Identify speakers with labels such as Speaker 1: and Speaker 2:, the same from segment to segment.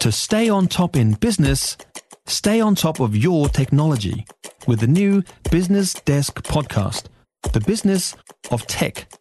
Speaker 1: To stay on top in business, stay on top of your technology with the new Business Desk podcast, The Business of Tech.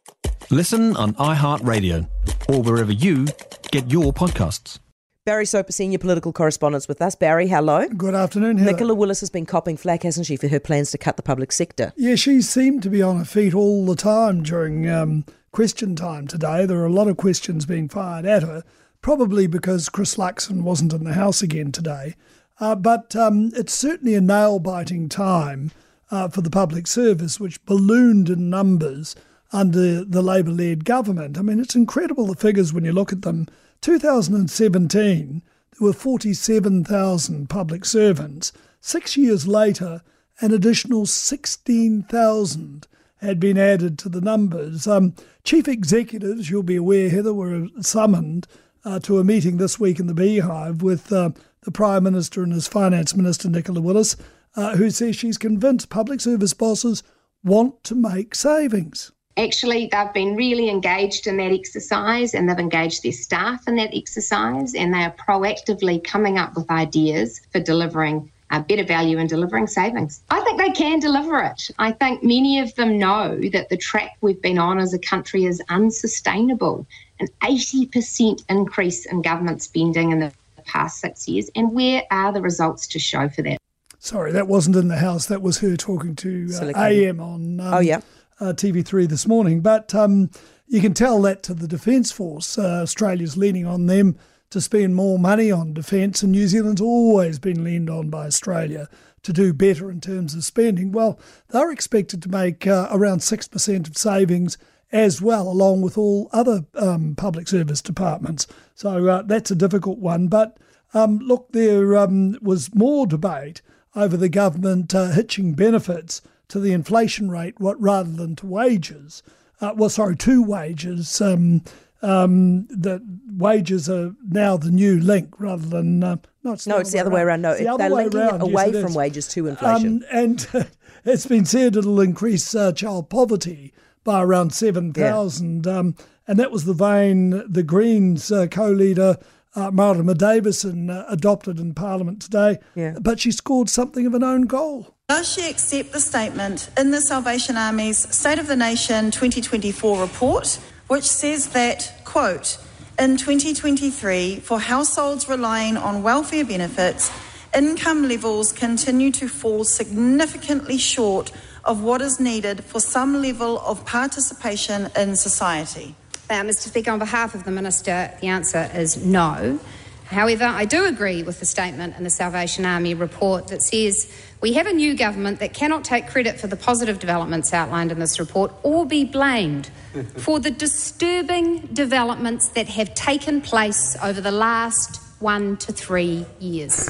Speaker 1: Listen on iHeartRadio or wherever you get your podcasts.
Speaker 2: Barry Soper, senior political correspondent, with us. Barry, hello.
Speaker 3: Good afternoon, Heather.
Speaker 2: Nicola Willis has been copping flack, hasn't she, for her plans to cut the public sector?
Speaker 3: Yeah, she seemed to be on her feet all the time during um, question time today. There are a lot of questions being fired at her, probably because Chris Luxon wasn't in the House again today. Uh, but um, it's certainly a nail biting time uh, for the public service, which ballooned in numbers under the Labour led government. I mean, it's incredible the figures when you look at them. 2017, there were 47,000 public servants. Six years later, an additional 16,000 had been added to the numbers. Um, chief executives, you'll be aware, Heather, were summoned uh, to a meeting this week in the Beehive with uh, the Prime Minister and his Finance Minister, Nicola Willis, uh, who says she's convinced public service bosses want to make savings.
Speaker 4: Actually they've been really engaged in that exercise and they've engaged their staff in that exercise and they are proactively coming up with ideas for delivering uh, better value and delivering savings. I think they can deliver it. I think many of them know that the track we've been on as a country is unsustainable. An 80% increase in government spending in the past six years. And where are the results to show for that?
Speaker 3: Sorry, that wasn't in the House. That was her talking to uh, AM on.
Speaker 2: Um, oh, yeah
Speaker 3: uh, TV3 this morning. But um, you can tell that to the Defence Force. Uh, Australia's leaning on them to spend more money on defence, and New Zealand's always been leaned on by Australia to do better in terms of spending. Well, they're expected to make uh, around 6% of savings as well, along with all other um, public service departments. So uh, that's a difficult one. But um, look, there um, was more debate over the government uh, hitching benefits to the inflation rate what, rather than to wages. Uh, well, sorry, to wages. Um, um, that wages are now the new link rather than uh,
Speaker 2: no, it's, no, the, it's the other way around. No, the they're linking around. it away yes, from wages to inflation.
Speaker 3: Um, and uh, it's been said it'll increase uh, child poverty by around seven thousand. Yeah. Um, and that was the vein the Greens uh, co-leader uh, Marama Davidson uh, adopted in Parliament today. Yeah. But she scored something of an own goal.
Speaker 5: Does she accept the statement in the Salvation Army's State of the Nation 2024 report, which says that, quote, in 2023, for households relying on welfare benefits, income levels continue to fall significantly short of what is needed for some level of participation in society?
Speaker 6: Uh, Mr. Speaker, on behalf of the Minister, the answer is no. However, I do agree with the statement in the Salvation Army report that says we have a new government that cannot take credit for the positive developments outlined in this report or be blamed for the disturbing developments that have taken place over the last one to three years.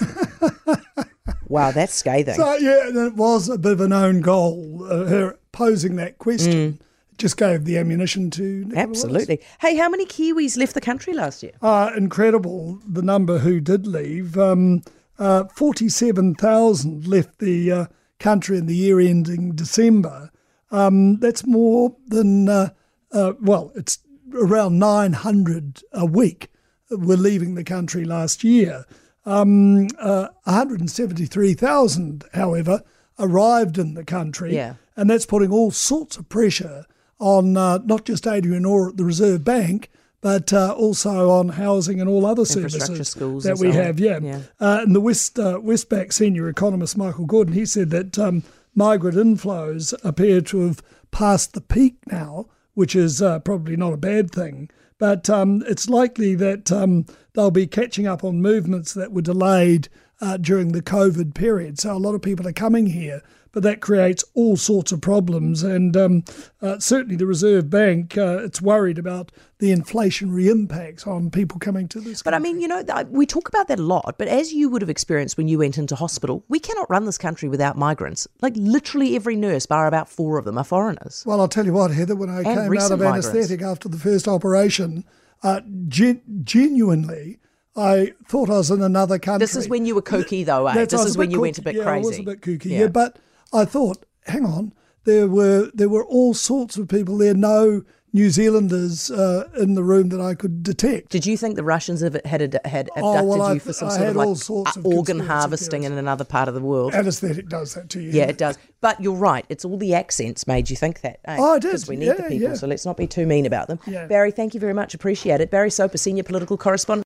Speaker 2: wow, that's scathing.
Speaker 3: So, yeah, it was a bit of an own goal, uh, her posing that question. Mm just gave the ammunition to Nicola
Speaker 2: Absolutely. Hey, how many Kiwis left the country last year?
Speaker 3: Uh, incredible, the number who did leave. Um, uh, 47,000 left the uh, country in the year ending December. Um, that's more than, uh, uh, well, it's around 900 a week were leaving the country last year. Um, uh, 173,000, however, arrived in the country.
Speaker 2: Yeah.
Speaker 3: And that's putting all sorts of pressure on uh, not just Adrian Orr at the Reserve Bank, but uh, also on housing and all other services that we have. Yeah, yeah. Uh, and the West uh, Westpac senior economist Michael Gordon he said that um, migrant inflows appear to have passed the peak now, which is uh, probably not a bad thing. But um, it's likely that um, they'll be catching up on movements that were delayed uh, during the COVID period. So a lot of people are coming here but that creates all sorts of problems. And um, uh, certainly the Reserve Bank, uh, it's worried about the inflationary impacts on people coming to this.
Speaker 2: But
Speaker 3: country.
Speaker 2: I mean, you know, we talk about that a lot, but as you would have experienced when you went into hospital, we cannot run this country without migrants. Like literally every nurse, bar about four of them, are foreigners.
Speaker 3: Well, I'll tell you what, Heather, when I and came out of migrants. anaesthetic after the first operation, uh, gen- genuinely, I thought I was in another country.
Speaker 2: This is when you were kooky, though, eh? This is when you went a bit
Speaker 3: yeah,
Speaker 2: crazy.
Speaker 3: I was a bit kooky, yeah. yeah but I thought, hang on, there were there were all sorts of people there. No New Zealanders uh, in the room that I could detect.
Speaker 2: Did you think the Russians have had had abducted
Speaker 3: Oh, well,
Speaker 2: you for some
Speaker 3: I
Speaker 2: sort
Speaker 3: had
Speaker 2: of like uh, organ harvesting in another part of the world?
Speaker 3: Anesthetic does that to you.
Speaker 2: Yeah, it does. But you're right. It's all the accents made you think that. eh?
Speaker 3: Oh, I did.
Speaker 2: Because we need
Speaker 3: Yeah,
Speaker 2: the people,
Speaker 3: yeah.
Speaker 2: so let's not be too mean about them.
Speaker 3: Yeah.
Speaker 2: Barry, thank you very much. Appreciate it. Barry Soper, senior political correspondent.